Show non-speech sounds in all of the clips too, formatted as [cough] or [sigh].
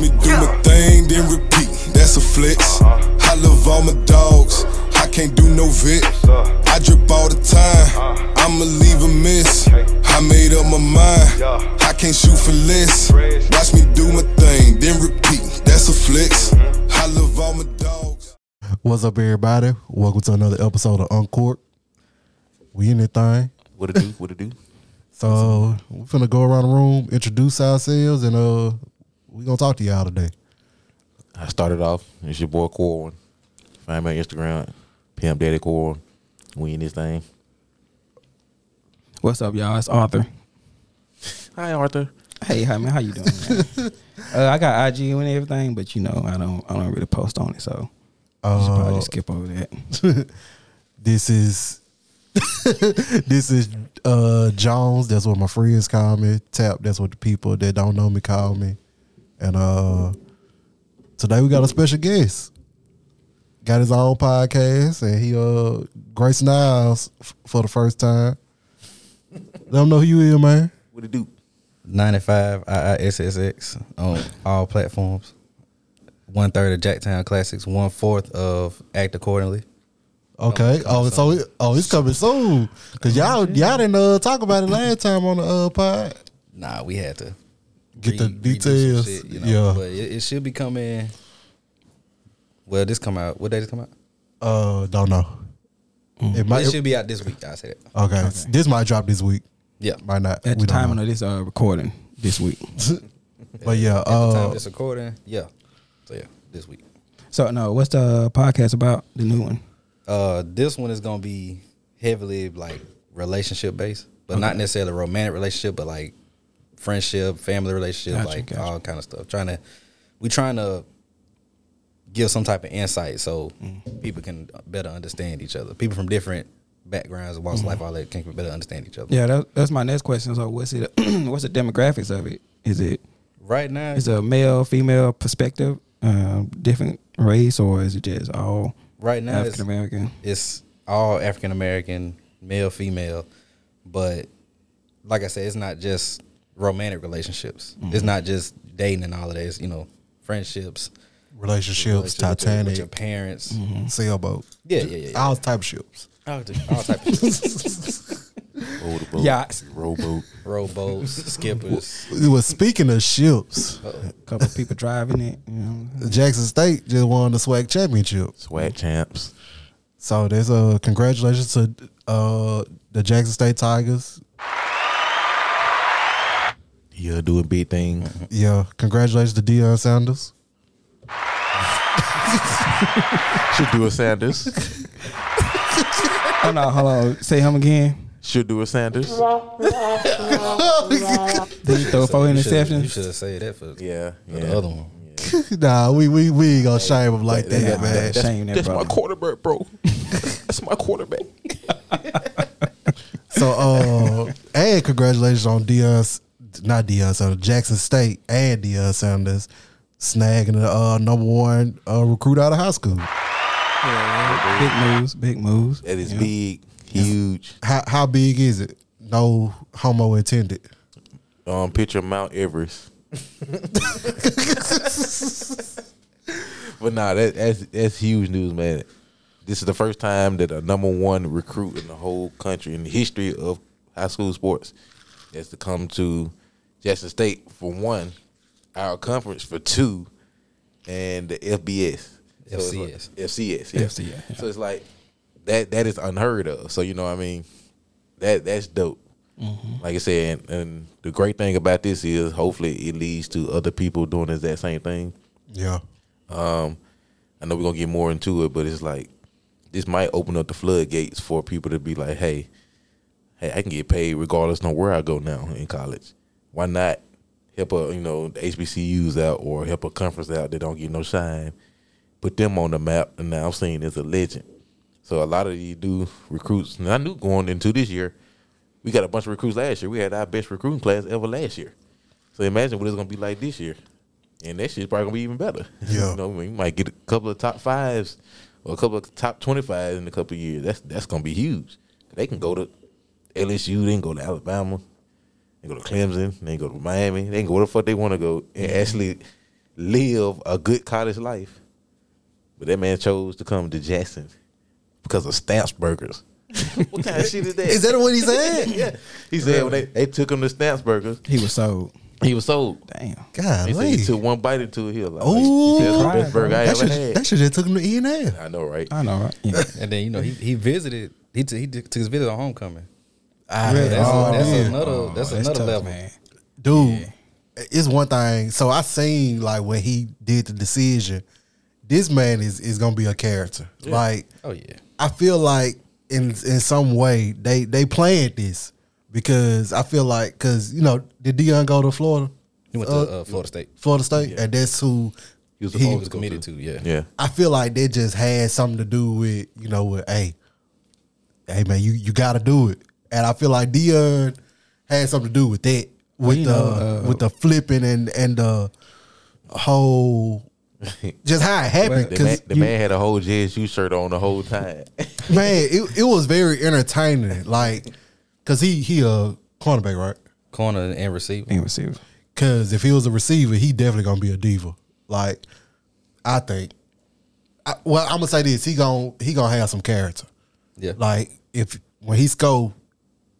Watch me do my thing, then repeat. That's a flex. I love all my dogs. I can't do no vet. I drip all the time. I'ma leave a miss. I made up my mind. I can't shoot for less. Watch me do my thing, then repeat. That's a flex. I love all my dogs. What's up, everybody? Welcome to another episode of Uncork. We in that thing. What it do? What it do? [laughs] So we're gonna go around the room, introduce ourselves, and uh, we gonna talk to y'all today. I started off. It's your boy Corwin. Find me on Instagram, PM Daddy Corwin. We in this thing. What's up, y'all? It's Arthur. Hi Arthur. Hey, hi man, how you doing? Man? [laughs] uh, I got IG and everything, but you know, I don't, I don't really post on it, so I should probably Uh, just skip over that. [laughs] this is [laughs] this is uh Jones. That's what my friends call me. Tap. That's what the people that don't know me call me. And uh today we got a special guest. Got his own podcast, and he uh Grace Niles f- for the first time. Let them know who you is, man. What it do? 95 IISSX on all platforms. One third of Jacktown Classix, one fourth of Act Accordingly. Okay. Oh, so it, oh, it's coming soon. Cause y'all y'all didn't uh, talk about it last time on the uh, pod. Nah, we had to Get the details. shit, you know, Yeah. But it, it should be coming. Well, this come out. What day does it come out? Uh, don't know. It It, might. should be out this week. I said it. okay. This might drop this week. Yeah. Might not. At we the don't time of this uh, recording this week. [laughs] But yeah. At the time Uh, of this recording, yeah. So yeah, this week. So no, what's the podcast about? The new one. Uh, this one is gonna be heavily like relationship based, but not necessarily romantic relationship, but like friendship, family relationship, Gotcha, like gotcha. all kind of stuff. Trying to, we trying to give some type of insight so Mm. people can better understand each other. People from different backgrounds, walks of life, all that can better understand each other. Mm-hmm. Yeah, that, that's my next question. So what's it? [clears throat] what's the demographics of it? Is it Right now, is a male female perspective, um, different race, or is it just all right now, African American? it's all African American, male, female, but like I said, it's not just romantic relationships. Mm-hmm. It's not just dating and all of that. It's, you know, friendships, relationships, relationships Titanic, with your parents. Mm-hmm. sailboat. Yeah, yeah, yeah. yeah. All type of ships. All, all type of shit. [laughs] Roll the boat. Yachts. Rowboat. Rowboats, [laughs] skippers. Well, speaking of ships, A couple of people driving it. You know, [laughs] Jackson State just won the SWAC championship. Swag champs. So there's a congratulations to uh the Jackson State Tigers. Yeah, doing big things. Yeah, congratulations to Deion Sanders. Shedeur Sanders. oh no, hold on. Say him again. Should do a Sanders. [laughs] Did he throw four You should- You interceptions? should have said that for, Yeah, for yeah. the other one. [laughs] nah, we we we ain't gonna shame him like They that, got- man. that's Shame that that's my brother. quarterback, bro. that's my quarterback. [laughs] So uh and congratulations on Deion not Deion Sanders, Jackson State and Deion Sanders snagging the uh, number one uh, recruit out of high school. Big moves, big moves. That is Yeah. big, huge. How how big is it? No homo intended. Um, picture Mount Everest. [laughs] but nah, that, that's that's huge news, man. This is the first time that a number one recruit in the whole country in the history of high school sports has to come to Jackson State for one, our conference for two, and the FBS. So it's like- FCS. FCS, yeah. FCS, yeah. So it's like that that is unheard of. So you know what I mean? That that's dope. Mm-hmm. Like I said, and, and the great thing about this is hopefully it leads to other people doing this, that same thing. Yeah. Um, I know we're gonna get more into it, but it's like this might open up the floodgates for people to be like, hey, hey, I can get paid regardless of where I go now in college. Why not help a you know the HBCUs out or help a conference out that don't get no shine, put them on the map, and now I'm seeing as a legend. So a lot of these new recruits, and I knew going into this year, we got a bunch of recruits last year. We had our best recruiting class ever last year. So imagine what it's gonna be like this year. And that shit's probably gonna be even better. [laughs] Yeah. you know, we might get a couple of top fives or a couple of top twenty fives in a couple of years. That's that's gonna be huge. They can go to LSU, they can go to Alabama, they can go to Clemson, they can go to Miami, they can go where the fuck they want to go and mm-hmm. actually live a good college life. But that man chose to come to Jackson because of Stamps Burgers. [laughs] what kind of shit is that? Is that what he said? [laughs] yeah. He said when they, they took him to Stamps Burgers, He was sold. he was sold. Damn. God, He said he took one bite into it. He was like, Ooh. he said, best burger I that ever should had. that should have took him to E and F. I know, right? I know, right? Yeah. And then you know he he visited. He t- he t- took his visit on homecoming. Ah, Really? That's, oh, that's man. another that's, that's another tough, level. man. dude. It's one thing. So I seen like when he did the decision. This man is is gonna be a character. Like Oh yeah. I feel like in in some way they they planned this because I feel like because you know did Deion go to Florida, He went to uh, Florida State. Florida State, and that's who He was he- He was committed to. to. Yeah. Yeah. I feel like they just had something to do with you know with hey, hey man, you you got to do it, and I feel like Deion had something to do with that with you the know, uh, with the flipping and and the whole [laughs] just how it happened The man, because the man had a whole JSU shirt on the whole time. [laughs] man, it, it was very entertaining. Like, cause he he a cornerback, right? Corner and receiver. And receiver. Cause if he was a receiver, he definitely gonna be a diva. Like, I think. I, well, I'm gonna say this: he gonna he gonna have some character. Yeah. Like, if when he score,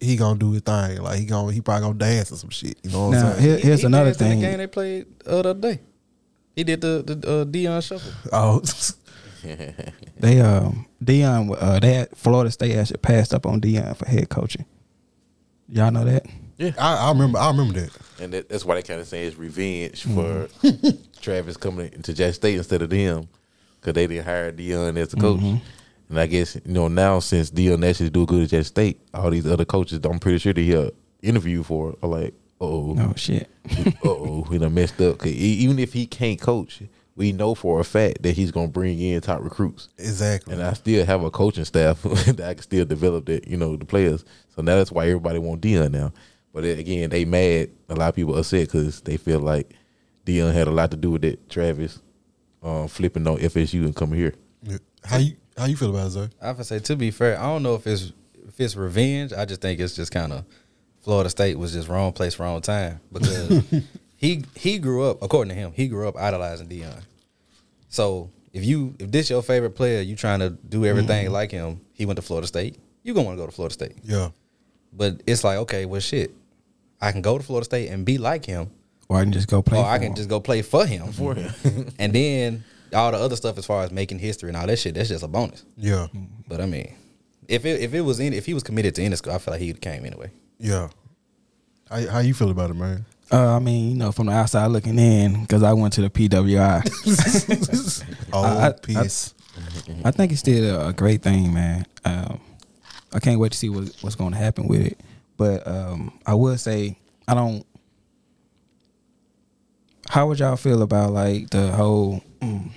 he gonna do his thing. Like he gonna he probably gonna dance or some shit. You know what Now I'm saying? here, here's He another danced in thing. The game they played uh, the other day. He did the the uh, Deion shuffle. Oh, [laughs] They um Deion uh they had Florida State actually passed up on Deion for head coaching. Y'all know that? I, I remember. I remember that. and that, that's why they kind of say it's revenge for [laughs] Travis coming into Jack State instead of them because they didn't hire Deion as the coach. And I guess you know now since Deion actually do good at Jack State, all these other coaches, I'm pretty sure they hear interview for are like, oh, Oh shit. [laughs] oh, we done messed up. 'Cause even if he can't coach, we know for a fact that he's gonna bring in top recruits. Exactly. And I still have a coaching staff [laughs] that I can still develop that, you know, the players. So now that's why everybody want Deion now. But again, they mad. A lot of people upset because they feel like Deion had a lot to do with that. Travis uh, flipping on FSU and coming here. How you how you feel about it, Zay? I have to say, to be fair, I don't know if it's if it's revenge. I just think it's just kind of Florida State was just wrong place, wrong time because [laughs] he he grew up, according to him, he grew up idolizing Deion. So if you if this your favorite player, you trying to do everything Mm-hmm. like him. He went to Florida State. You gonna want to go to Florida State, Yeah. but it's like okay, well shit, I can go to Florida State and be like him, Or I can just go play. or for I can him. just go play for him, for him, [laughs] and then all the other stuff as far as making history and all that shit, that's just a bonus. Yeah. But I mean, if it if it was in if he was committed to any school, I feel like he came anyway. Yeah. How, how you feel about it, man? Uh, I mean, you know, from the outside looking in, because I went to the PWI. [laughs] [laughs] Oh, I- I- peace. I think it's still a, a great thing, man. Um, I can't wait to see what, what's going to happen with it. But um, I will say, I don't. How would y'all feel about like the whole mm,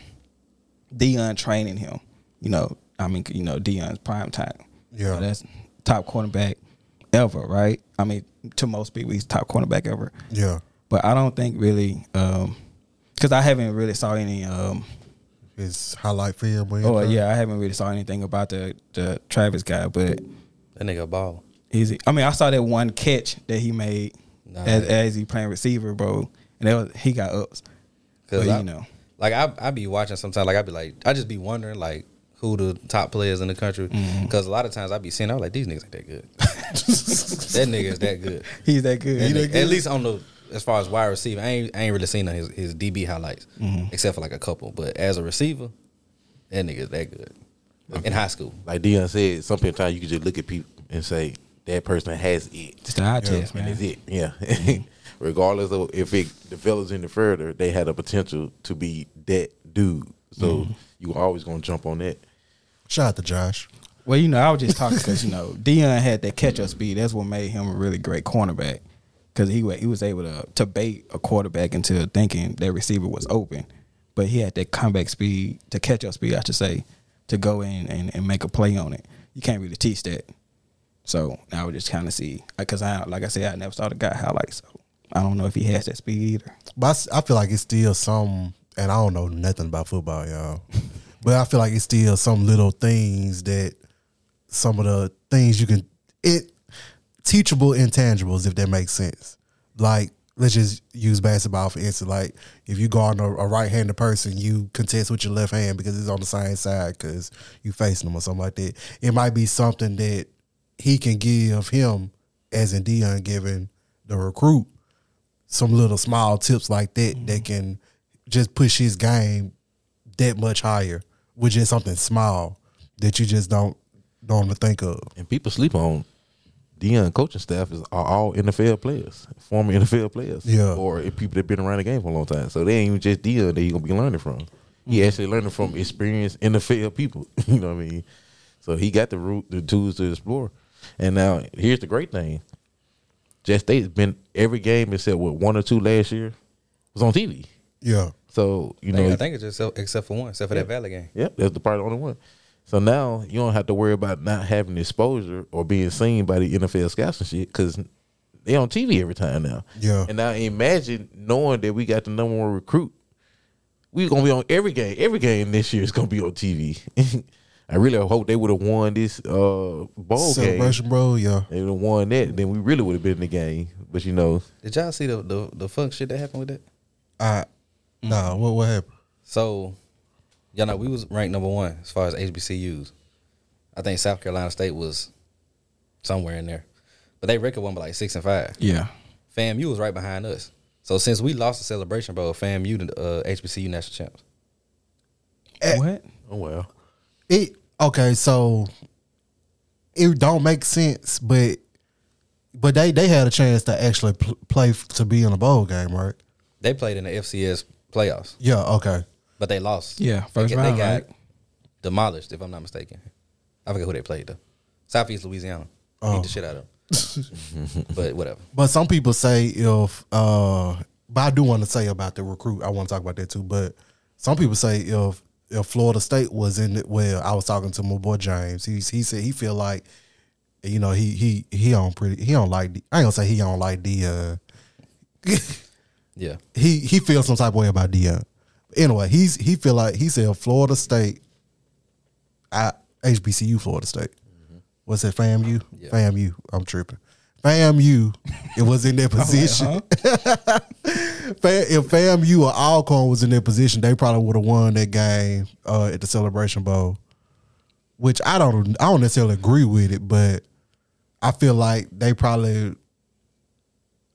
Deion training him? You know, I mean, you know, Deion's prime time. Yeah. So that's top cornerback ever, right? I mean, to most people, he's top cornerback ever. yeah. But I don't think really, because I haven't really saw any. Um, His highlight film. when he Oh yeah, I haven't really saw anything about the the Travis guy, but That nigga ball. Easy. I mean, I saw that one catch that he made Nah. as, as he playing receiver, bro, and that was he got ups. Cause But, I, you know. like I I be watching sometimes. Like I be like I just be wondering like who the top players in the country. Mm-hmm. Because a lot of times I be seeing I was like these niggas ain't that good. [laughs] that nigga is that good. He's that good. That nigga- At least on the as far as wide receiver, I ain't I ain't really seen his his DB highlights Mm-hmm. except for like a couple. But as a receiver, that nigga is that good in high school. Like Deion said, sometimes you can just look at people and say that person has it. It's the eye test, and man. it's it. Yeah. Regardless of if it develops any further, they had a potential to be that dude. So Mm-hmm. you always gonna jump on that. Shout out to Josh. Well, you know, I was just talking because you know Deion had that catch up speed. That's what made him a really great cornerback because he he was able to to bait a quarterback into thinking that receiver was open, but he had that comeback speed to catch up speed, I should say, to go in and, and make a play on it. You can't really teach that. So I would just kind of see because I like I said I never saw the guy highlights, so I don't know if he has that speed either. But I feel like it's still some, and I don't know nothing about football, y'all. [laughs] but I feel like it's still some little things that some of the things you can it teachable intangibles, if that makes sense. Like let's just use basketball for instance. Like if you guard a, a right-handed person, you contest with your left hand because it's on the same side because you facing them or something like that. It might be something that he can give him, as in Deion giving the recruit some little small tips like that that mm-hmm. can just push his game that much higher with just something small that you just don't don't even think of. And people sleep on Deion coaching staff is are all NFL players, former NFL players, Yeah. or people that been around the game for a long time. So they ain't even just Deion that you gonna be learning from. He mm-hmm. actually learning from experienced NFL people. [laughs] you know what I mean? So he got the root, the tools to explore. And now here's the great thing: Just State's been every game except what one or two last year was on TV. Yeah. So you I think, know, I think it's just except, except for one, except for that Valley game. Yep, that's the part the only one. So now you don't have to worry about not having exposure or being seen by the NFL scouts and shit because they on TV every time now. Yeah. And now imagine knowing that we got the number one recruit. We're gonna be on every game. Every game this year is gonna be on TV. [laughs] I really hope they would have won this uh, bowl game. Celebration, bro. Yeah. They would have won that, then we really would have been in the game. But you know, Did y'all see the the, the fuck shit that happened with that? I nah. What what happened? So, y'all know we was ranked number one as far as HBCUs. I think South Carolina State was somewhere in there, but they record one by like six and five. Yeah. FAMU was right behind us. So since we lost the celebration, bro, FAMU the uh, HBCU national champs. Eh. What? oh well. It okay. So it don't make sense, but but they they had a chance to actually pl- play f- to be in a bowl game, right? They played in the FCS playoffs, Yeah. Okay. but they lost. Yeah, they, first got- they round, got right? demolished, if I'm not mistaken. I forget who they played though. Southeast Louisiana. Oh. Beat the shit out of them. [laughs] but whatever. But some people say if uh but I do want to say about the recruit. I want to talk about that too. But some people say if if Florida State was in it, well, I was talking to my boy James. He he said he feel like you know he he he don't pretty he don't like I ain't gonna say he don't like the [laughs] uh Yeah. he he feels some type of way about Deion. Anyway, he's he feel like he said Florida State, I, HBCU Florida State. What's that? FAMU. Yeah. FAMU. I'm tripping. FAMU. It was in their [laughs] position. [laughs] Fa- if FAMU or Alcorn was in their position, they probably would have won that game uh, at the Celebration Bowl. Which I don't I don't necessarily agree with it, but I feel like they probably.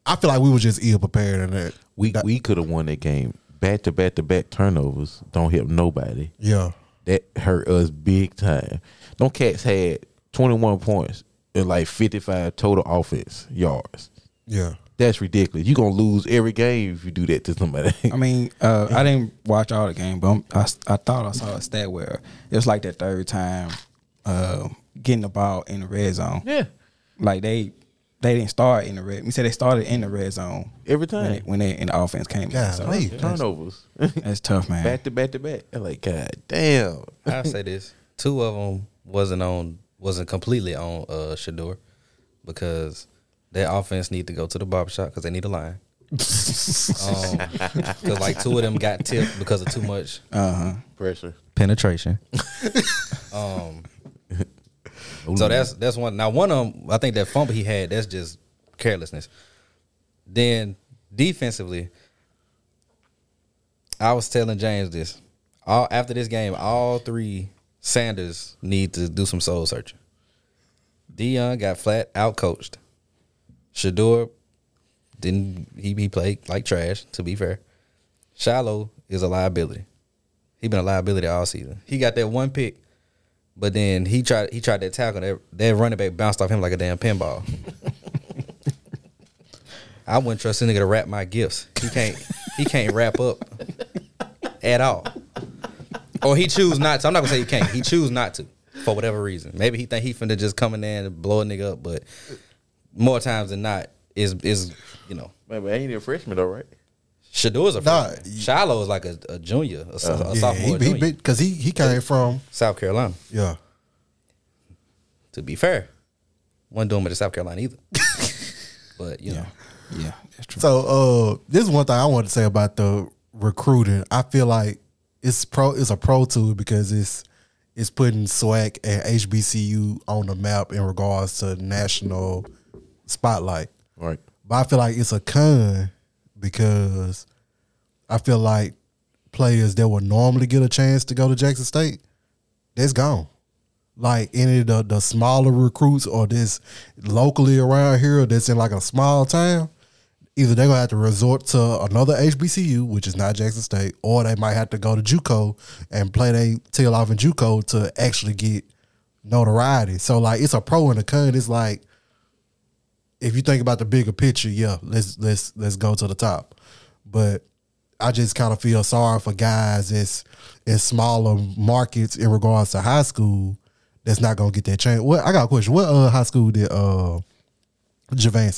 I feel like we were just ill prepared in that. We that- we could have won that game. Back to back to back turnovers don't help nobody. yeah. That hurt us big time. Them cats had 21 points and like 55 total offense yards. Yeah. That's ridiculous. You're going to lose every game if you do that to somebody. I mean, uh, I didn't [laughs] watch all the game, but I'm, I, I thought I saw a stat where it was like that third time uh, getting the ball in the red zone. yeah. Like they they didn't start in the red. We said they started in the red zone Every when time. they, when they in the offense came in. So Golly. Turnovers. [laughs] that's tough, man. back to back to back. I'm like, God damn. I'll say this: two of them wasn't on, wasn't completely on uh, Shedeur because their offense need to go to the barbershop because they need a line. [laughs] Because like two of them got tipped because of too much Uh huh. Pressure. penetration. [laughs] um, so that's that's one. Now one of them, I think that fumble he had, that's just carelessness. Then defensively, I was telling James this. All after this game, all three Sanders need to do some soul searching. Deion got flat out coached. Shedeur didn't he, he played like trash, to be fair. Shilo is a liability. He been a liability all season. He got that one pick, but then he tried he tried that tackle. That that running back bounced off him like a damn pinball. [laughs] I wouldn't trust this nigga to wrap my gifts. He can't he can't wrap up at all. Or he choose not to. I'm not gonna say he can't. He choose not to for whatever reason. Maybe he think he finna just come in there and blow a nigga up, but more times than not is is you know Man, but ain't he a freshman though, right? Shedeur's a Nah, freshman. Shilo is like a, a junior, a, so- a Yeah, sophomore he, junior. he because he he came from South Carolina. yeah. To be fair, wasn't doing it at South Carolina either. [laughs] but you know, Yeah, that's true. So uh this is one thing I wanted to say about the recruiting. I feel like it's pro it's a pro tool because it's it's putting SWAC and HBCU on the map in regards to national spotlight. Right. But I feel like it's a con because I feel like players that would normally get a chance to go to Jackson State, that's gone. Like any of the, the smaller recruits or this locally around here that's in like a small town, either they're gonna have to resort to another HBCU, which is not Jackson State, or they might have to go to JUCO and play their tail off in JUCO to actually get notoriety. So like it's a pro and a con. It's like if you think about the bigger picture, yeah, let's let's let's go to the top. But I just kind of feel sorry for guys that's in smaller markets in regards to high school that's not gonna get that chance. What I got a question. What uh high school did uh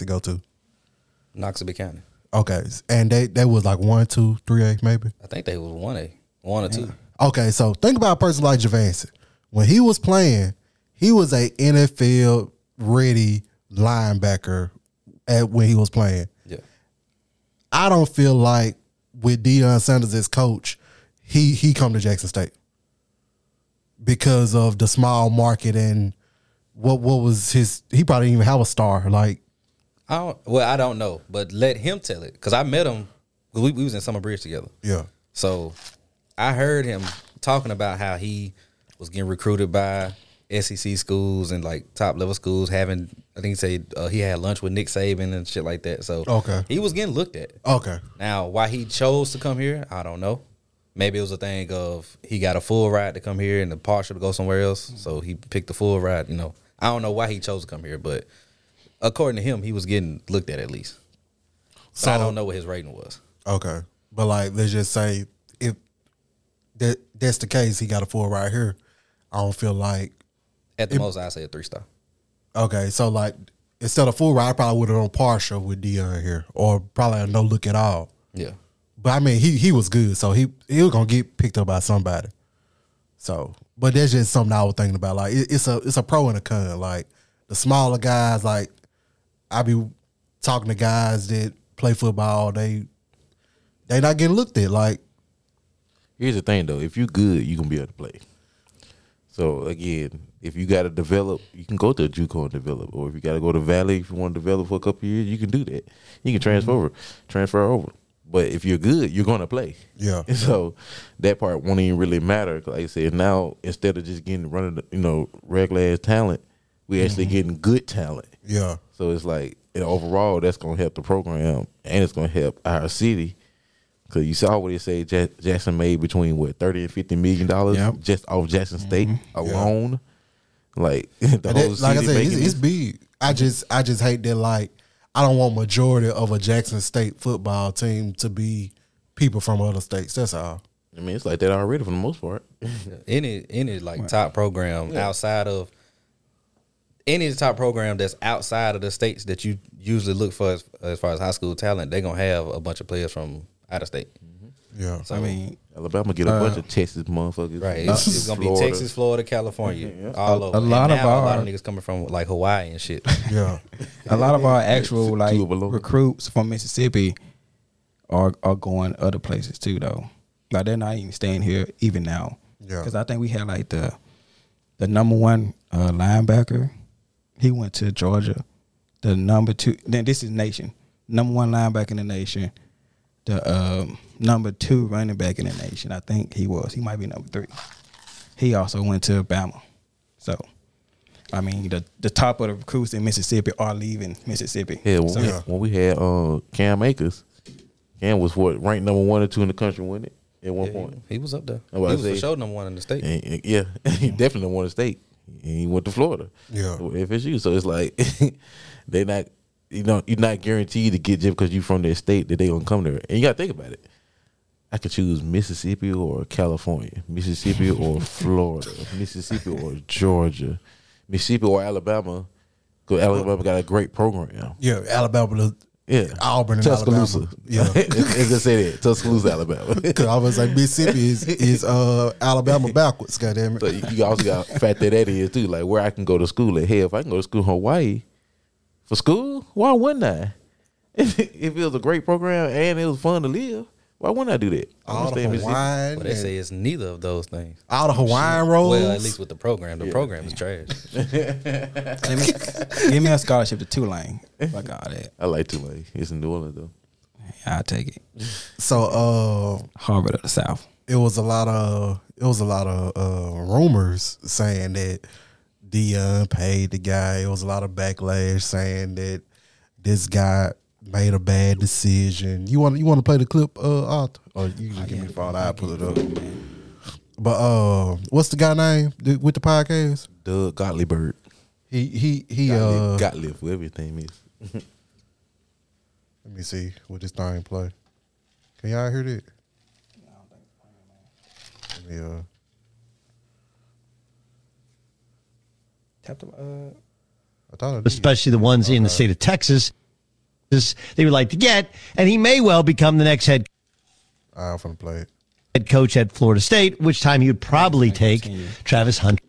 go to? Knoxville County. Okay. And they they was like one, two, three A maybe? I think they was one A, one or two. Okay, so think about a person like Javance. When he was playing, he was a NFL ready linebacker at when he was playing. Yeah, I don't feel like with Deion Sanders as coach, he he come to Jackson State because of the small market and what what was his he probably didn't even have a star like I don't. Well, I don't know, but let him tell it because I met him. We, we was in Summer Bridge together. yeah So I heard him talking about how he was getting recruited by SEC schools and like top level schools. Having I think he said uh, he had lunch with Nick Saban and shit like that. So Okay. he was getting looked at. okay Now, why he chose to come here, I don't know. Maybe it was a thing of he got a full ride to come here and the partial to go somewhere else, so he picked the full ride. You know, I don't know why he chose to come here, but according to him, he was getting looked at at least. So I don't know what his rating was. okay but like let's just say if that that's the case he got a full right here I don't feel like At the most, I say a three star. okay so like instead of full ride I probably would have done partial with Deion here or probably a no look at all Yeah, But I mean, he he was good, so he he was gonna get picked up by somebody. So, but that's just something I was thinking about. Like, it, it's a it's a pro and a con. Like the smaller guys, like I be talking to guys that play football, they they not getting looked at. Like, Here's the thing though, if you're good, you gonna be able to play. So again, if you gotta develop, you can go to a JUCO and develop. Or if you gotta go to Valley if you want to develop for a couple years, you can do that. You can transfer mm-hmm. over transfer over. But if you're good, you're gonna play. Yeah. [laughs] So that part won't even really matter. Like I said, now instead of just getting running, you know, regular ass talent, we actually mm-hmm. getting good talent. yeah, So it's like and overall, that's gonna help the program and it's gonna help our city. Cause you saw what they say Ja- Jackson made between what thirty and fifty million dollars Yep. just off Jackson mm-hmm. State alone. Like [laughs] the And whole that- like I city said, it's, it's big. I mm-hmm. just I just hate that. Like, I don't want majority of a Jackson State football team to be people from other states. That's all. I mean, it's like that already for the most part. [laughs] any any like top program outside of any top program that's outside of the states that you usually look for as, as far as high school talent, they're gonna have a bunch of players from out of state. Yeah. So I mean, Alabama get a bunch of Texas motherfuckers. Right, it's, it's gonna be Florida. Texas, Florida, California, all A- over. a And lot of now a lot of niggas coming from like Hawaii and shit. [laughs] yeah. a lot of our [laughs] actual like of a local. recruits from Mississippi are are going other places too though. Like they're not even staying here even now. Yeah. Because I think we had like the the number one uh, linebacker. He went to Georgia. The number two. Then this is nation. Number one linebacker in the nation. The um, number two running back in the nation. I think he was. He might be number three. He also went to Bama. So, I mean, the the top of the recruits in Mississippi are leaving Mississippi. Yeah, when, So- we, when we had uh, Cam Akers, Cam was what ranked number one or two in the country, wasn't it? At one point. he was up there. He I was for see. sure number one in the state. And, and- yeah, [laughs] he definitely won the state. And he went to Florida. Yeah. FSU. So it's like [laughs] they not you know you're not guaranteed to get just because you're from their state that they gonna come there. And you gotta think about it. I could choose Mississippi or California, Mississippi [laughs] or Florida, Mississippi or Georgia, Mississippi or Alabama. Because Alabama got a great program. Yeah. Alabama. The, Yeah, Auburn and Tuscaloosa. Alabama. Yeah. as I say that, Tuscaloosa, Alabama. [laughs] Cause I was like Mississippi is is uh Alabama [laughs] backwards. Goddamn So it. you you also got to factor that that is too, like where I can go to school. Like, hell, if I can go to school in Hawaii for school, why wouldn't I? [laughs] If it was a great program and it was fun to live, why wouldn't I do that? I'm All gonna stay the. Hawaiian, But they say it's neither of those things. all the Hawaiian rolls. Well, at least with the program, the program is trash. [laughs] Give me, give me a scholarship to Tulane. Fuck all that. I like Tulane. It's in New Orleans though. I'll take it. So uh Harvard of the South. it was a lot of it was a lot of uh, rumors saying that Deion paid the guy. It was a lot of backlash saying that this guy made a bad decision. You want you want to play the clip, uh, Arthur? Or you can just give me the phone. I'll pull it up. But uh, what's the guy name th- with the podcast? Doug Gottlieb. He he he. Gottlieb, Uh, Gottlieb, whoever his name is. let me see what this thing play. Can y'all hear that? Let me uh. Tap the, uh, I thought especially the ones in the state of Texas. This they would like to get, and he may well become the next head I'm gonna play it. head coach at Florida State, which time he would probably take Travis Hunt.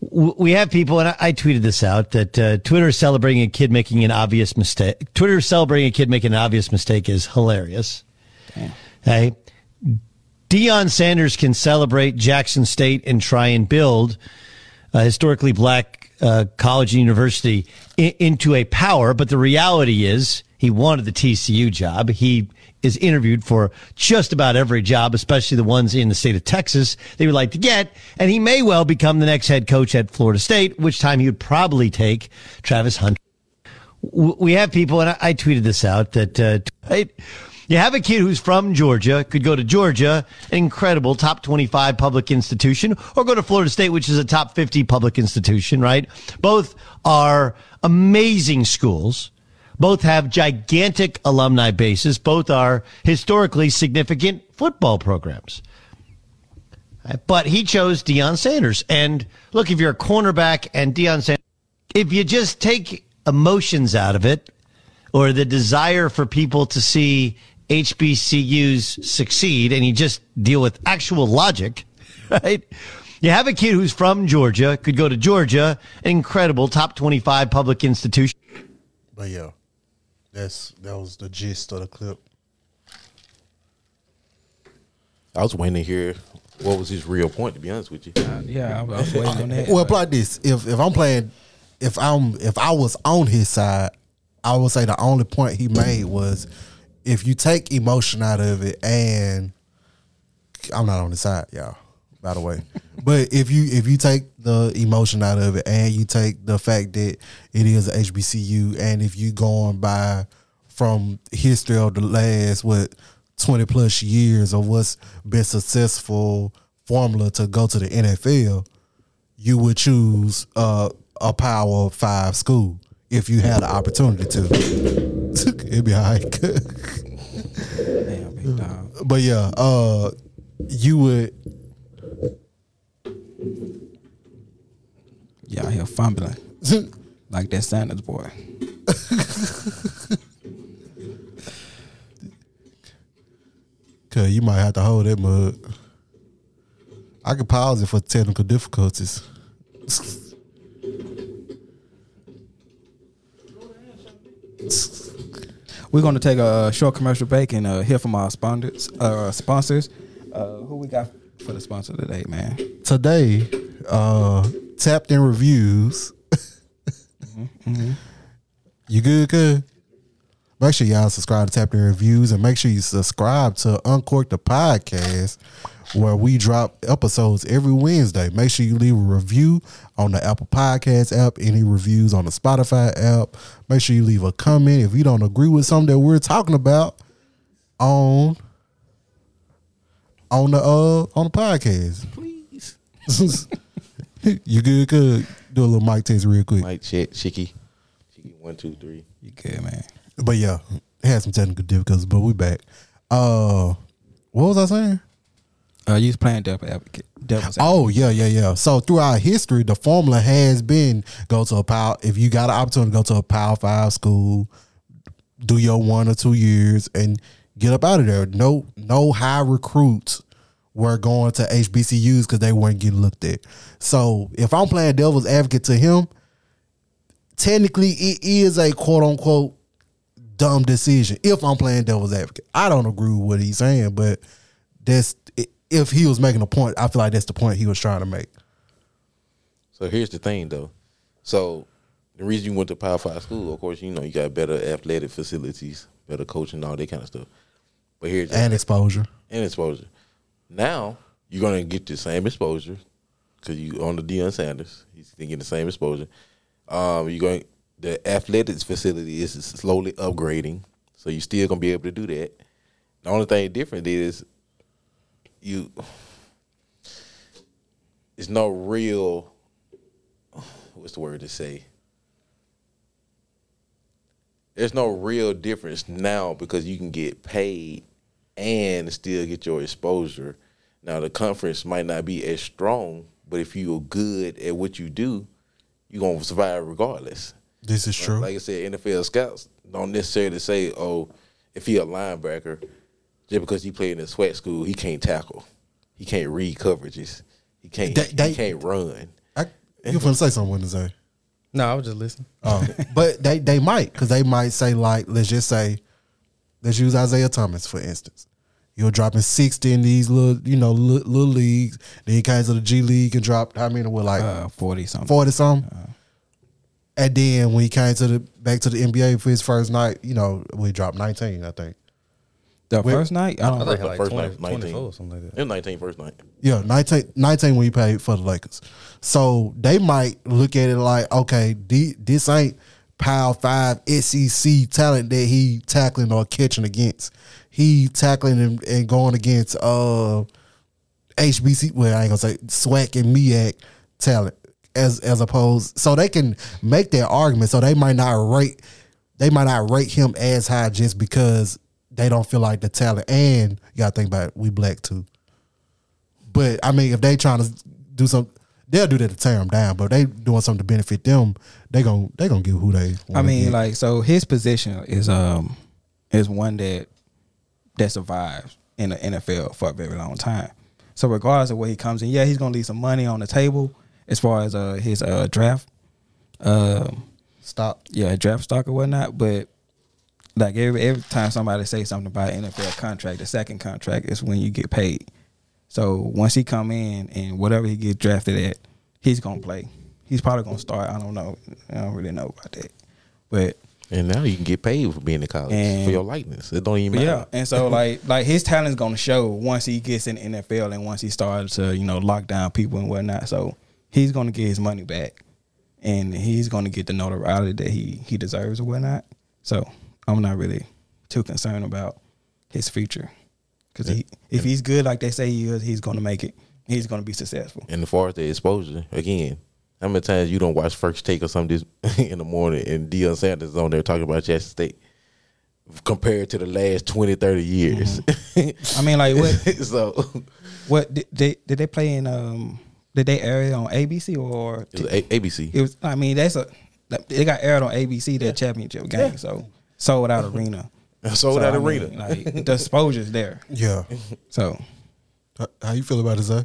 We have people, and I, I tweeted this out that uh, Twitter is celebrating a kid making an obvious mistake. Twitter is celebrating a kid making an obvious mistake is hilarious. Hey, Deion Sanders can celebrate Jackson State and try and build a historically black uh, college and university into a power. But the reality is, he wanted the TCU job. He is interviewed for just about every job, especially the ones in the state of Texas they would like to get. And he may well become the next head coach at Florida State, which time he would probably take Travis Hunt w- we have people, and I, I tweeted this out that uh, you have a kid who's from Georgia, could go to Georgia, an incredible top 25 public institution, or go to Florida State, which is a top 50 public institution, right? Both are amazing schools. Both have gigantic alumni bases. Both are historically significant football programs. But he chose Deion Sanders. And look, if you're a cornerback and Deion Sanders, if you just take emotions out of it or the desire for people to see HBCUs succeed and you just deal with actual logic, [laughs] right? You have a kid who's from Georgia, could go to Georgia, an incredible top 25 public institution. But yeah, that's that was the gist of the clip. I was waiting to hear what was his real point. To be honest with you, yeah, I was waiting on that. [laughs] Well, like this: if if I'm playing, if I'm if I was on his side, I would say the only point he made was if you take emotion out of it, and I'm not on the side, y'all. By the way, [laughs] but if you if you take the emotion out of it, and you take the fact that it is a HBCU, and if you going by from history of the last what 20 plus years of what's been successful formula to go to the NFL, you would choose uh, a Power Five school if you had the opportunity to. It'd be all right. Damn, big dog. but yeah, uh, you would. Y'all here fumbling [laughs] like that Sanders boy. [laughs] Cause you might have to hold that mug. I could pause it for technical difficulties. [laughs] We're going to take a short commercial break and uh, hear from our sponsors. Uh, sponsors, uh, who we got for the sponsor today, man? Today, uh, tapped in reviews. You good, good? Make sure y'all subscribe to Tapped In Reviews and make sure you subscribe to Uncork the Podcast, where we drop episodes every Wednesday. Make sure you leave a review on the Apple Podcast app, any reviews on the Spotify app. Make sure you leave a comment if you don't agree with something that we're talking about on on the uh on the podcast. please. [laughs] you good, good. Do a little mic test real quick. Mic check, Chicky, Chicky, one, two, three. You good, man? But yeah, had some technical difficulties, but we back. Uh what was I saying? Uh, you was playing devil advocate. Devil's advocate. Oh yeah, yeah, yeah. So throughout history, the formula has been go to a power. If you got an opportunity to go to a power five school, do your one or two years and get up out of there. No, no high recruits were going to HBCUs because they weren't getting looked at. So if I'm playing devil's advocate to him, technically it is a quote unquote dumb decision. If I'm playing devil's advocate, I don't agree with what he's saying, but that's if he was making a point. I feel like that's the point he was trying to make. So here's the thing, though. So the reason you went to Power Five school, of course, you know you got better athletic facilities, better coaching, all that kind of stuff. But here's and exposure. and exposure. Now you're gonna get the same exposure because you on the Deion Sanders. He's getting the same exposure. Um, you're going. The athletics facility is slowly upgrading, so you're still gonna be able to do that. The only thing different is you. It's no real. What's the word to say? There's no real difference now because you can get paid and still get your exposure. Now the conference might not be as strong, but if you're good at what you do, you're gonna survive regardless. This is true. Like I said, NFL scouts don't necessarily say, "Oh, if he a linebacker, just because he played in a sweat school, he can't tackle, he can't read coverages, he can't, They- they- he can't run." I, you finna say something to say. No, I was just listening. Oh, [laughs] but they they might because they might say like let's just say let's use Isaiah Thomas for instance. You're dropping sixty in these little you know little, little leagues. Then he came to the G League and dropped. I mean, what like Uh, forty something. forty something. and then when he came to the back to the NBA for his first night, you know, we dropped nineteen. I think. The Wait. first night, I I don't. thought he had like First 20, night, 19. 24 or something like It that. was 19 first night. Yeah, 19, 19 when he played for the Lakers. So they might look at it like, okay, the- this ain't Power Five SEC talent that he tackling or catching against. He tackling and, and going against uh HBC. Well, I ain't gonna say SWAC and MEAC talent as as opposed. So they can make that argument. So they might not rate they might not rate him as high just because they don't feel like the talent. And you gotta think about it, we black too. But I mean, if they trying to do some, they'll do that to tear them down. But if they doing something to benefit them, they gon' they gonna give who they. I mean, get. like, so his position is um is one that that survives in the NFL for a very long time. So regardless of where he comes in, yeah, he's gonna leave some money on the table as far as uh his uh draft, um stock, yeah, draft stock or whatnot. But like every every time somebody say something about an NFL contract, the second contract is when you get paid. So once he come in and whatever he get drafted at, he's gonna play. He's probably gonna start. I don't know. I don't really know about that, but And now you can get paid for being in college And- for your likeness. It don't even matter. yeah, and so [laughs] like like his talent's gonna show once he gets in the NFL and once he starts to you know lock down people and whatnot. So he's gonna get his money back, and he's gonna get the notoriety that he he deserves or whatnot. So I'm not really too concerned about his future because he if he's good like they say he is, he's gonna make it. He's gonna be successful. And as far as the exposure, again, how many times you don't watch First Take or something this [laughs] in the morning and Deion Sanders is on there talking about Jackson State compared to the last 20, 30 years. I mean, like what [laughs] so [laughs] what did they did they play in? Um, did they air it on ABC or it was a- ABC. It was. I mean, that's a. They got aired on ABC that championship game. So sold out arena. [laughs] Sold out I mean, arena. like the exposure's there. Yeah. So How you feel about it, Zay?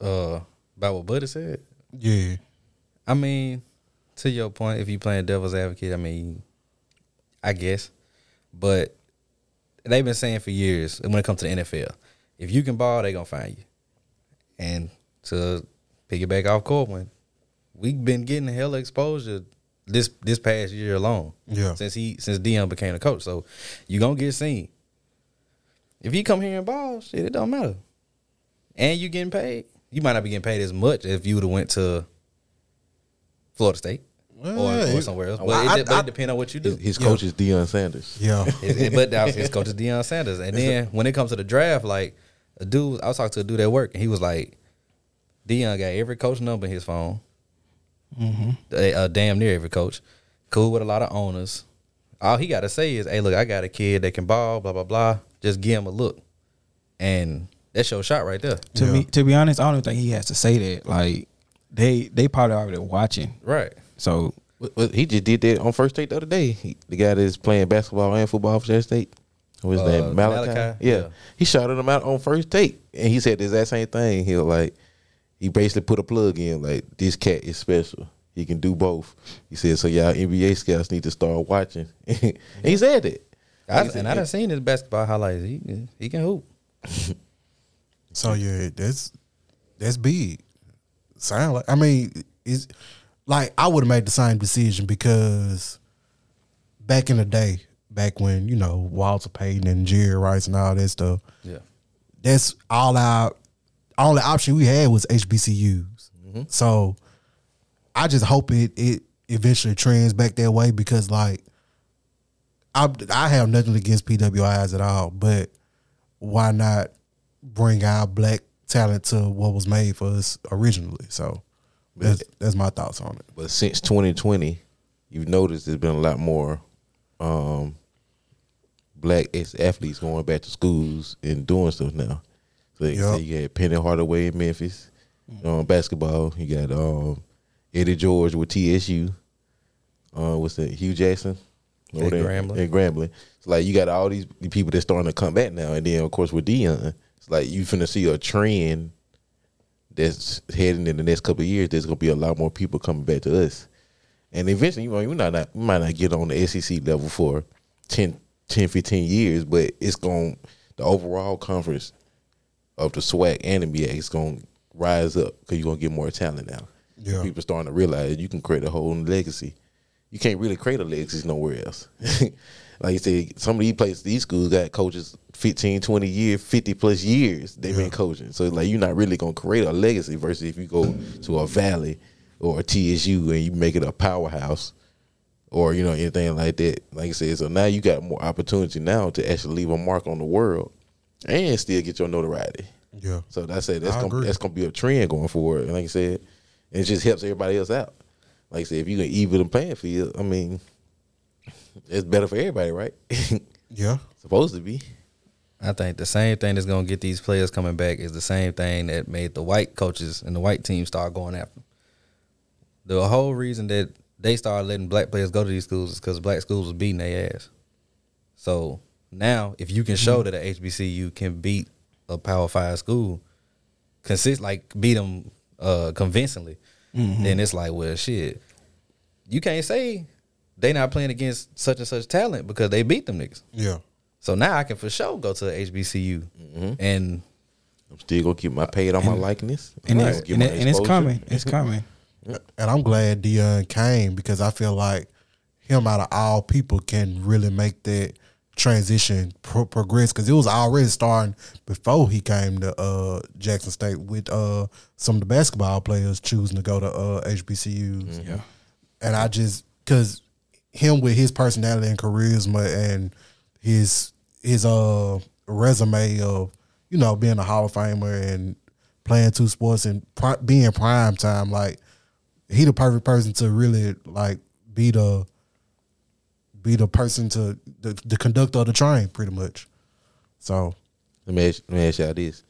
Uh, about what Buddy said. Yeah. I mean, to your point, if you playing devil's advocate, I mean, I guess, but they've been saying for years when it comes to the NFL, if you can ball, they gonna find you. And to piggyback off Corbin, we've been getting hella exposure this this past year alone. Yeah. since he since Deion became a coach, so you gonna get seen. If you come here and ball, shit, it don't matter. And you getting paid. You might not be getting paid as much if you would have went to Florida State or, Well, or it- somewhere else. I- But I- it, but I- it depends on what you do. His, his Yeah. coach is Deion Sanders. Yeah. [laughs] It- it- but that was his coach is Deion Sanders. And then when it comes to the draft, like a dude, I was talking to a dude at work, and he was like, Deion got every coach number in his phone. Mm-hmm. Uh, damn near every coach. Cool with a lot of owners. All he got to say is, "Hey, look, I got a kid that can ball. Blah blah blah. Just give him a look." And that's your shot right there. to Yeah. me, to be honest, I don't even think he has to say that. Like they they probably already watching. Right. So Well, well, he just did that on First Take the other day. He, the guy that's playing basketball and football for Jackson State. What's his Uh, name? Malachi. Malachi? Yeah. Yeah. He shouted him out on First Take, and he said the exact same thing. He was like, he basically put a plug in like this cat is special. He can do both. He said, so y'all NBA scouts need to start watching. [laughs] and he said that. I, He said- and I done seen his basketball highlights. He he can hoop. [laughs] So yeah, that's that's big. Sound like I mean, it's like I would have made the same decision because back in the day, back when you know Walter Payton and Jerry Rice and all that stuff. Yeah. That's all our only option we had was HBCUs. So I just hope it it eventually trends back that way because like I I have nothing against PWIs at all, but why not bring our black talent to what was made for us originally? So that's that's my thoughts on it. But since 2020, you've noticed there's been a lot more um, black athletes going back to schools and doing stuff now. So, you- so you got Penny Hardaway in Memphis, um, basketball. You got um, Eddie George with TSU. Uh, what's that? Hue Jackson. At Grambling. At Grambling. It's like you got all these people that's starting to come back now, and then of course with Deion, it's like you finna see a trend that's heading in the next couple of years. There's gonna be a lot more people coming back to us, and eventually, you know, we might not we might not get on the SEC level for 10, 10 15 years, but it's going to the overall conference of the SWAC and NBA is going to rise up because you're going to get more talent now. Yeah. People starting to realize you can create a whole legacy. You can't really create a legacy nowhere else. [laughs] like you said, some of these places, these schools got coaches 15, 20 years, 50 plus years they've been coaching. So like you're not really going to create a legacy versus if you go to a Valley or a TSU and you make it a powerhouse or you know anything like that. Like I said, so now you got more opportunity now to actually leave a mark on the world and still get your notoriety. Yeah. So that's it. That's I gonna agree. that's gonna be a trend going forward. And like I said, it just helps everybody else out. Like I said, if you can even the playing field, I mean, it's better for everybody, right? [laughs] Yeah. Supposed to be. I think the same thing that's gonna get these players coming back is the same thing that made the white coaches and the white team start going after. them. The whole reason that they started letting black players go to these schools is because black schools was beating their ass. So now, if you can show mm-hmm. that a HBCU can beat a Power Five school, consist like beat them uh, convincingly, mm-hmm. then it's like, well, shit, you can't say they not playing against such and such talent because they beat them niggas. Yeah. So now I can for sure go to a HBCU mm-hmm. and I'm still gonna keep my paid on my likeness. and, I'm it's, and, my and it's coming. It's coming. [laughs] And I'm glad Deion came because I feel like him out of all people can really make that transition pro- progress because it was already starting before he came to uh, Jackson State with uh, some of the basketball players choosing to go to uh, HBCUs. Yeah. And I just because him with his personality and charisma and his his uh resume of you know being a Hall of Famer and playing two sports and pri- being prime time like he the perfect person to really like be the be the person to the, the conductor of the train pretty much. So Let me ask, let me ask y'all this: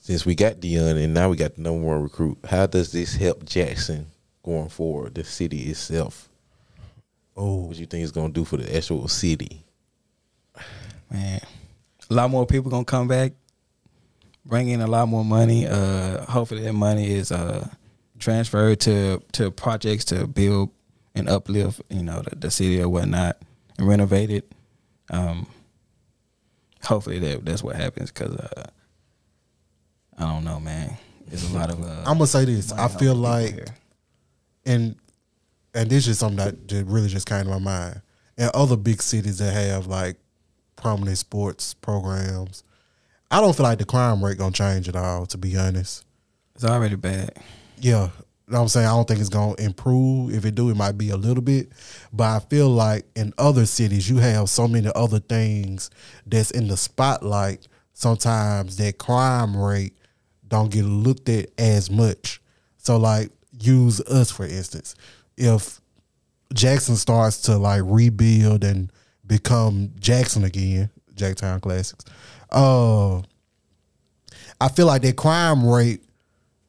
Since we got Deion and now we got the number one recruit, how does this help Jackson going forward? The city itself. oh What you think it's gonna do for the actual city? Man, a lot more people gonna come back, bring in a lot more money. Uh, hopefully that money is uh transferred to to projects to build and uplift, you know, the, the city or whatnot, and renovate it. Um, hopefully that that's what happens because uh, I don't know, man. There's a lot of. Uh, [laughs] I'm gonna say this. I feel like here. and and this is something that just really just came to my mind. And other big cities that have like prominent sports programs, I don't feel like the crime rate gonna change at all. To be honest, it's already bad. yeah, know I'm saying I don't think it's gonna improve. If it do, it might be a little bit. But I feel like in other cities, you have so many other things that's in the spotlight. Sometimes that crime rate don't get looked at as much. So like use us for instance. If Jackson starts to like rebuild and become Jackson again, Jacktown Classix, uh I feel like that crime rate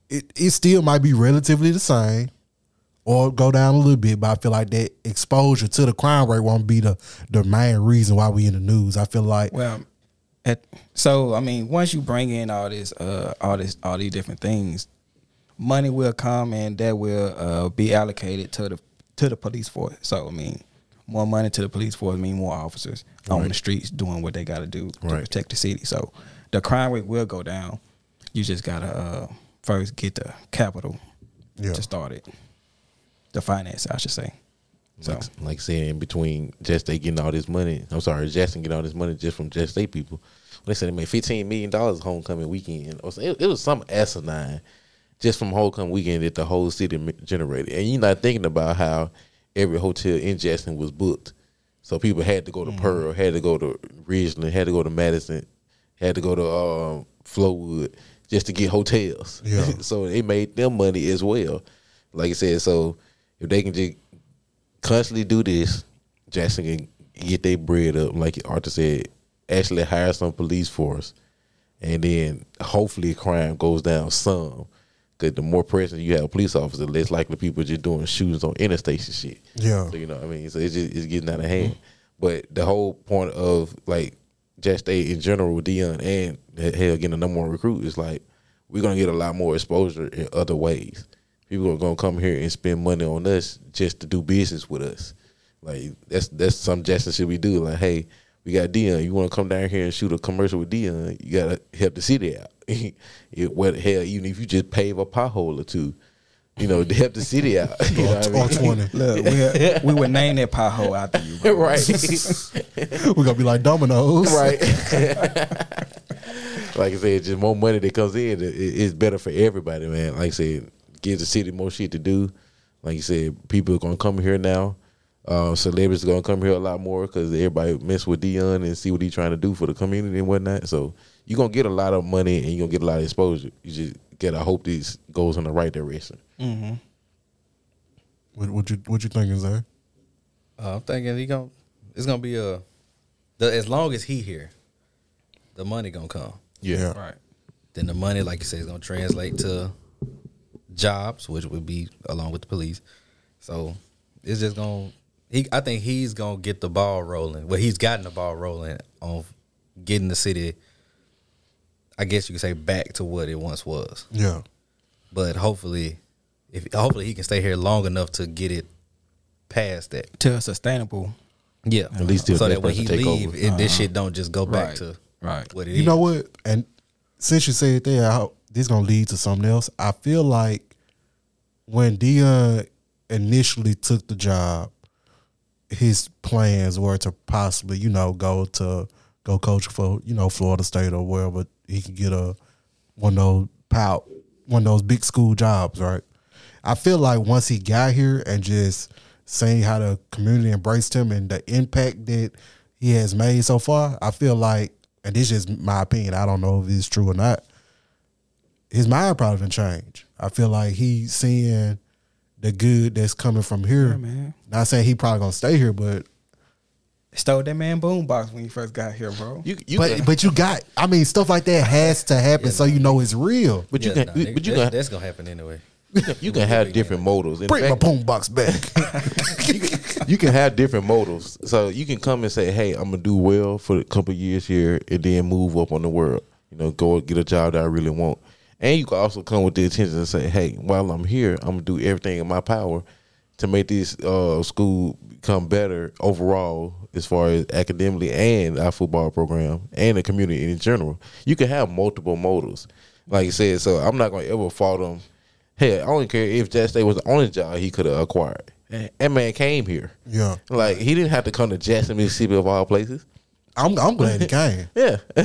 it, it still might be relatively the same or go down a little bit, but I feel like that exposure to the crime rate won't be the the main reason why we in the news. I feel like Well, at, so I mean, once you bring in all this, uh, all this, all these different things, money will come and that will uh, be allocated to the to the police force. So I mean, more money to the police force mean more officers on the streets doing what they got to do to protect the city. So the crime rate will go down. You just gotta uh, first get the capital Yeah. to start it, the finance, I should say. Like, like saying in between just they getting all this money. I'm sorry, Jackson getting all this money just from just State people. They said they made fifteen million dollars homecoming weekend. Or so- It, it was some asinine just from homecoming weekend that the whole city generated. And you're not thinking about how every hotel in Jackson was booked. So people had to go to Pearl, had to go to Ridgeland, had to go to Madison, had to go to um, Flowood just to get hotels. Yeah. [laughs] so they made them money as well. Like I said, so if they can just constantly do this, Jackson can get their bread up. Like Arthur said, actually hire some police force, and then hopefully crime goes down some. Because the more present you have police officers, the less likely people just doing shootings on interstate and shit. Yeah. So you know, what I mean, so it's just it's getting out of hand. But the whole point of like Jack State in general with Deion and hell getting a number one recruit is like we're gonna get a lot more exposure in other ways. People are gonna come here and spend money on us just to do business with us. Like that's that's some Jackson shit we do. Like, hey, we got Deion. You want to come down here and shoot a commercial with Deion? You gotta help the city out. [laughs] it, what hell? Even if you just pave a pothole or two, you know, to [laughs] help the city out. [laughs] You know what I Or mean? 20. Look, we, we would name that pothole after you. Bro. right. We're going to be like dominoes. right. [laughs] like I said, just more money that comes in, it, it's better for everybody, man. Like I said, gives the city more shit to do. Like you said, people are gonna come here now. Uh, celebrities are gonna come here a lot more because everybody mess with Deion and see what he's trying to do for the community and whatnot. So you're gonna get a lot of money and you're gonna get a lot of exposure. You just gotta hope these goes in the right direction. What, what you what you thinking, Zay? Uh, I'm thinking he gon' it's gonna be a the, as long as he here, the money gonna come. Yeah. Right. Then the money, like you say, is gonna translate to jobs, which would be along with the police. So it's just gonna. He, I think he's gonna get the ball rolling. Well, he's gotten the ball rolling on getting the city. I guess you could say back to what it once was. Yeah. But hopefully, if hopefully he can stay here long enough to get it past that. To a sustainable. Yeah, At least till so that when he person take leave, over. this uh-huh. shit don't just go back Right. to Right. what it is. You know what? And since you said that, I, this gonna lead to something else. I feel like when Deion initially took the job, his plans were to possibly, you know, go to go coach for, you know, Florida State or wherever he can get a one of those pow one of those big school jobs, right? I feel like once he got here and just seeing how the community embraced him and the impact that he has made so far, I feel like, and this is just my opinion, I don't know if it's true or not. His mind probably done changed. I feel like he's seeing the good that's coming from here. man. Not saying he probably gonna stay here, but Stole that man boombox when you first got here, bro. You, you but can, but you got I mean stuff like that has to happen so you know it's real. but you Yeah, can, nah, but you that- can, that's gonna happen anyway. you can have different motives. In Bring my fact, boombox back. [laughs] [laughs] you can have different motives. So you can come and say, "Hey, I'm gonna do well for a couple years here, and then move up on the world. You know, go get a job that I really want." And you can also come with the intention to say, "Hey, while I'm here, I'm gonna do everything in my power to make this uh, school become better overall, as far as academically and our football program and the community in general." You can have multiple motives, like you said. So I'm not gonna ever fault them. Hey, I don't care if Jack State was the only job he could have acquired. That man came here. Yeah. Like he didn't have to come to Jackson, Mississippi, of all places. I'm I'm glad he came. [laughs] Yeah, [laughs]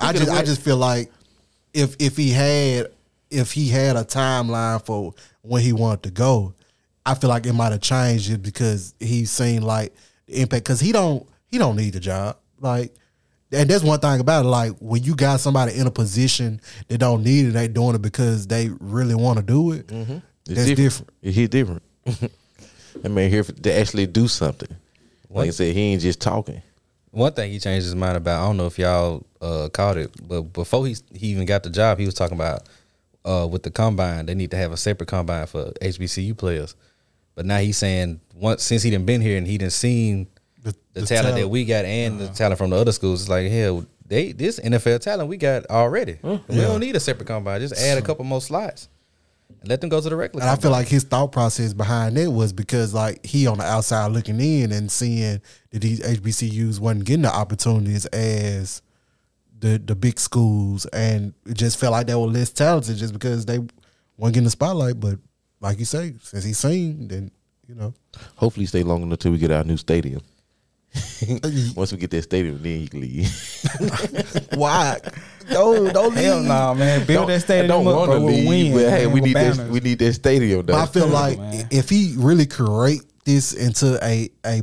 I just I just feel like if if he had if he had a timeline for when he wanted to go, I feel like it might have changed it because he's seen like the impact because he don't he don't need the job like. And that's one thing about it. Like when you got somebody in a position that don't need it, they doing it because they really want to do it. That's different. He's different. [laughs] that man here to actually do something. Like I said, he ain't just talking. One thing he changed his mind about, I don't know if y'all uh, caught it, but before he he even got the job, he was talking about uh, with the combine, they need to have a separate combine for HBCU players. But now he's saying once since he done been here and he done seen The- the, the talent, that we got and the uh-huh. talent from the other schools, it's like hell, they this NFL talent we got already. Mm. We Yeah. don't need a separate combine. Just add a couple more slots and let them go to the regular. And I feel like his thought process behind it was because like he on the outside looking in and seeing that these HBCUs wasn't getting the opportunities as the the big schools, and it just felt like they were less talented just because they weren't getting the spotlight. But like you say, since he's seen, then you know. Hopefully, stay long enough till we get our new stadium. [laughs] Once we get that stadium, then you can leave. [laughs] Why? Don't don't Hell no, man. Build that stadium I don't want to bro. We'll leave, win. but hey, we with need that. We need that stadium though. But I feel like man. if he really create this into a a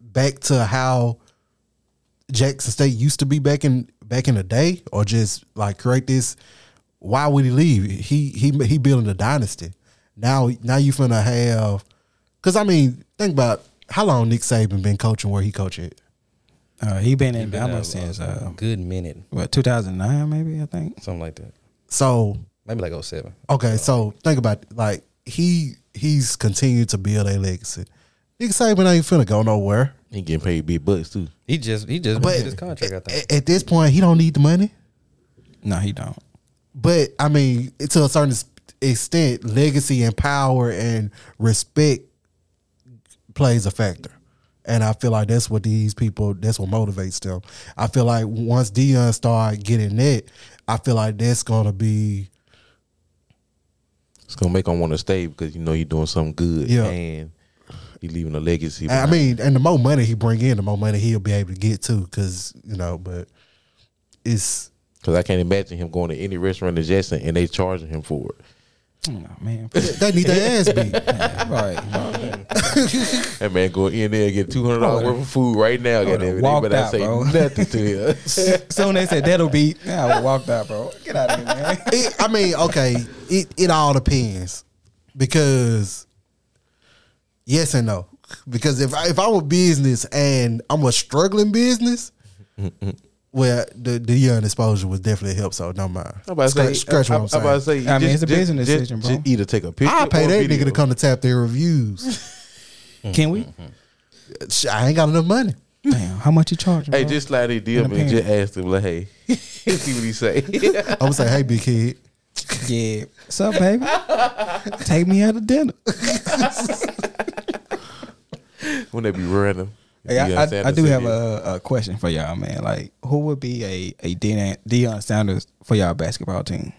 back to how Jackson State used to be back in back in the day, or just like create this, why would he leave? He he he building a dynasty. Now now you finna have, because I mean think about how long Nick Saban been coaching where he coach at. Uh, he been in Been Bama a- since a uh, good minute, what 2009 maybe I think. something like that. So Maybe like 07. Okay, so think about it. like he he's continued to build a legacy. Nick Saban ain't finna go nowhere. he getting paid big bucks too. He just he just But his contract. I think. a- at this point, he don't need the money. No, he don't. But I mean, to a certain extent, legacy and power and respect plays a factor. And I feel like that's what these people, that's what motivates them. I feel like once Deion start getting that, I feel like that's gonna be It's gonna make him want to stay because you know you're doing something good Yeah. and he leaving a legacy. I mean, and the more money he bring in, the more money he'll be able to get too. Because you know, but it's Cause I can't imagine him going to any restaurant in Jackson and they charging him for it. Oh, man. they need their ass beat. [laughs] right. [laughs] That man go in there and get two hundred dollars worth of food right now. would've Goddamn it, walked but I out, say bro. nothing to [laughs] him. Soon they said that'll be. Yeah, I would walked out, bro. Get out of here, man. It, I mean, okay, it it all depends because yes and no. Because if I, if I'm a business and I'm a struggling business, well, the the young exposure would definitely help. so don't mind. I'm about to Scratch, say, scratch what I'm, I'm saying. about to say, I mean, it's a just- business just- decision, bro. just either take a picture. I'll pay or that video. nigga to come to tap their reviews. [laughs] Can we? Mm-hmm. I ain't got enough money. Damn, how much you charging? Hey, bro? just slide his DM In the and just pants. ask him like, hey, [laughs] see what he say. [laughs] I'm gonna say, hey, big kid. yeah. What's up, baby? Take me out to dinner. Wouldn't that be random? Hey, I, I, I do have a, a question for y'all, man. Like, who would be a a Deion, Deion Sanders for y'all basketball team?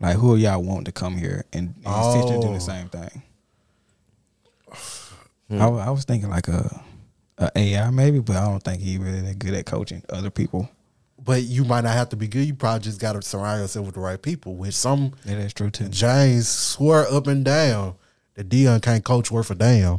Like, who y'all want to come here and, and essentially do Oh. the same thing? Hmm. I, I was thinking like a, a AI maybe, but I don't think he really that good at coaching other people. But you might not have to be good. You probably just got to surround yourself with the right people. Which some Yeah, that's true too. James swore up and down that Deion can't coach worth a damn.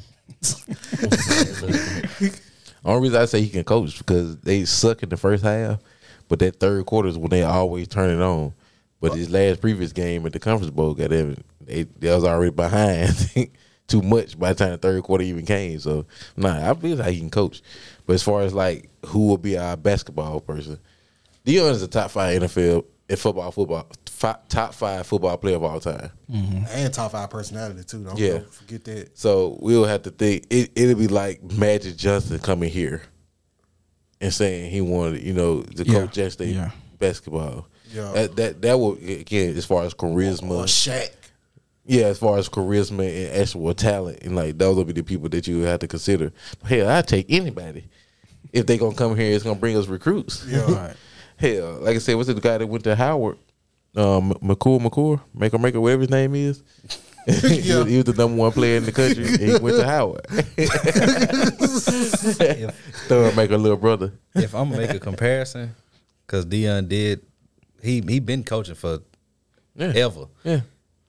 Only reason I say he can coach because they suck in the first half, but that third quarter is when they always turn it on. But his last previous game at the conference bowl, got they, they was already behind [laughs] too much by the time the third quarter even came. So nah, I feel like he can coach. But as far as like who will be our basketball person, Deion is the top five NFL in football, football fi- top five football player of all time. Mm-hmm. And top five personality too. Don't Yeah. don't forget that. So we'll have to think it. It'll be like Magic Johnson coming here and saying he wanted, you know, to Yeah. coach Jackson State Yeah. basketball. Yeah. That that that will again as far as charisma. Or Shaq. yeah, as far as charisma and actual talent, and like those will be the people that you would have to consider. Hell, I take anybody if they gonna come here. It's gonna bring us recruits. Yeah. Right. [laughs] Hell, like I said, what's the guy that went to Howard? Um, McCool, McCool, Makur, Makur, whatever his name is. he, [laughs] Yeah. was, [laughs] he was the number one player in the country. and he [laughs] went to Howard. if, Thon Maker little brother. if I'm gonna make a comparison, because Deion did, he he been coaching for Yeah. ever, Yeah.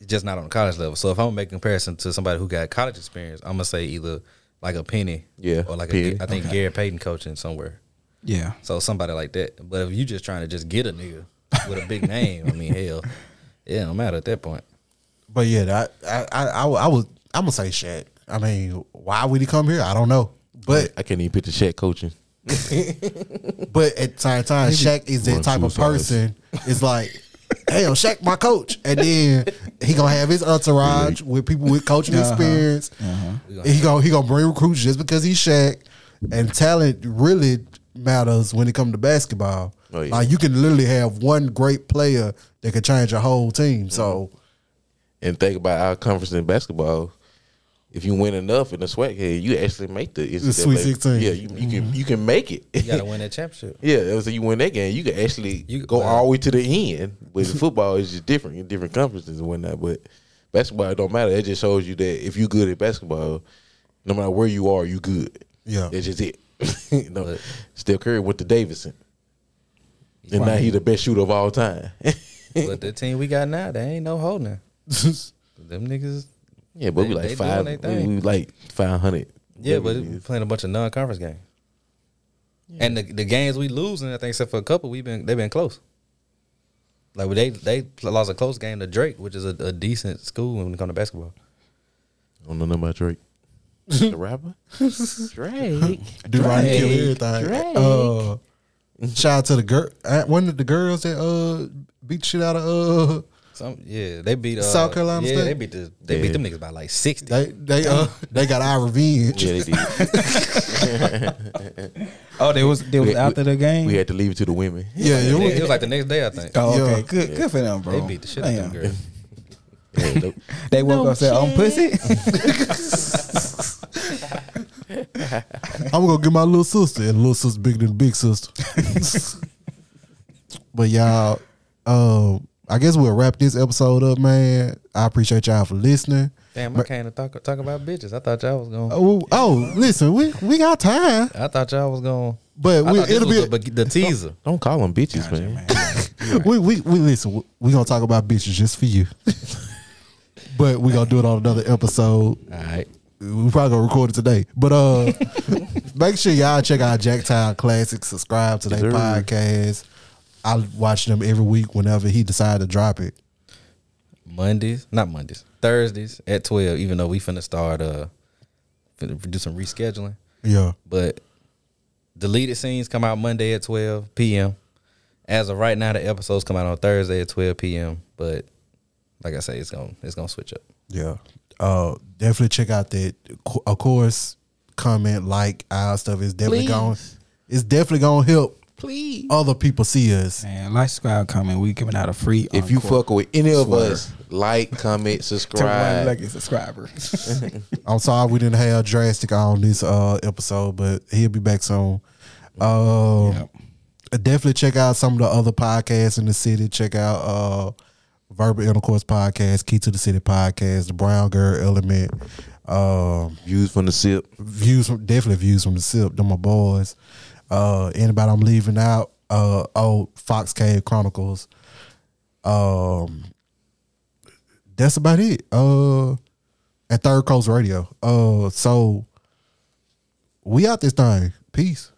just not on the college level. So if I'm gonna make a comparison to somebody who got college experience, I'm gonna say either like a Penny, Yeah, or like Penny. a, I think Gary Payton coaching somewhere. Yeah. So somebody like that. But if you just trying to just get a nigga with a big name, I mean, hell, it don't matter at that point. But yeah, that, I, I, I, I was, I'm gonna say Shaq. I mean, why would he come here? I don't know. But I can't even picture Shaq coaching. [laughs] but at the same time, Shaq is that type of person. It's like, damn, Shaq my coach, and then he gonna have his entourage with people with coaching uh-huh. experience. Uh-huh. He gonna he gonna bring recruits just because he's Shaq, and talent really matters when it comes to basketball. Oh, yeah. Like you can literally have one great player that could change a whole team. So mm-hmm. And think about our conference in basketball. If you win enough in the SWAC head, you actually make the, The Sweet 16. Yeah, you, you can you can make it. You gotta [laughs] win that championship. yeah, so you win that game, you can actually You- go wow. all the way to the end. But [laughs] football is just different in different conferences and whatnot. But basketball it don't matter. It just shows you that if you're good at basketball, no matter where you are, you good. Yeah. That's just it. [laughs] you know, But- Steph Curry went to Davidson. And now he the best shooter of all time. [laughs] but the team we got now, they ain't no holding. [laughs] Them niggas. yeah, but we like five we, like five hundred. Yeah, but we playing a bunch of non-conference games. And the the games we losing, I think, except for a couple, we've been they've been close. Like they they lost a close game to Drake, which is a, a decent school when it comes to basketball. I don't know nothing about Drake. [laughs] the rapper? Drake. Do right kill Drake, everything. Drake. Uh, [laughs] shout out to the girl. uh, One of the girls that uh beat shit out of uh Some yeah, they beat uh, South Carolina Yeah, State? they beat the they Yeah. beat them niggas by like sixty. they they uh [laughs] they got our revenge. Yeah, they did. [laughs] Oh, they was they was We- after the game. we had to leave it to the women. Yeah, it it, was, was, it was like the next day, I think. oh, okay, Yeah. good, good for them, bro. They beat the shit out of them girls. They- They woke up and said, "I'm pussy." I'm gonna get my little sister, and little sister bigger than big sister. [laughs] but y'all, um, I guess we'll wrap this episode up, man. I appreciate y'all for listening. Damn, I can't talk talk about bitches. I thought y'all was going. Oh, oh, listen, we we got time, I thought y'all was going. but we, it'll was be the, the teaser. don't call them bitches, man. [laughs] we, we we listen. we- We gonna talk about bitches just for you, [laughs] but we gonna do it on another episode. All right. We probably gonna record it today. But uh [laughs] make sure y'all check out Jack Jacktown Classic, subscribe to their podcast. I watch them every week whenever he decided to drop it. Mondays, not Mondays, Thursdays at twelve. Even though we finna start uh, finna do some rescheduling, Yeah. but deleted scenes come out Monday at twelve p.m. As of right now, the episodes come out on Thursday at twelve p.m. But like I say, it's gonna it's gonna switch up. Yeah. Uh definitely check out that of course, comment, like our stuff is definitely Please. going it's definitely gonna help Please. other people see us. Man, like, subscribe, comment. We giving out a free. If you fuck with any of Swear. us, like, comment, [laughs] to one subscribe. lucky subscriber. [laughs] [laughs] I'm sorry we didn't have drastic on this uh episode, but he'll be back soon. Uh, Yep. definitely check out some of the other podcasts in the city. Check out uh Verbal Intercourse Podcast, Key to the City Podcast, The Brown Girl Element, um, Views from the sip. views from definitely views from the SIP, them my boys. Uh anybody I'm leaving out, uh oh Fox Cave Chronicles. Um that's about it. Uh at Third Coast Radio. Uh so we out this thing. Peace.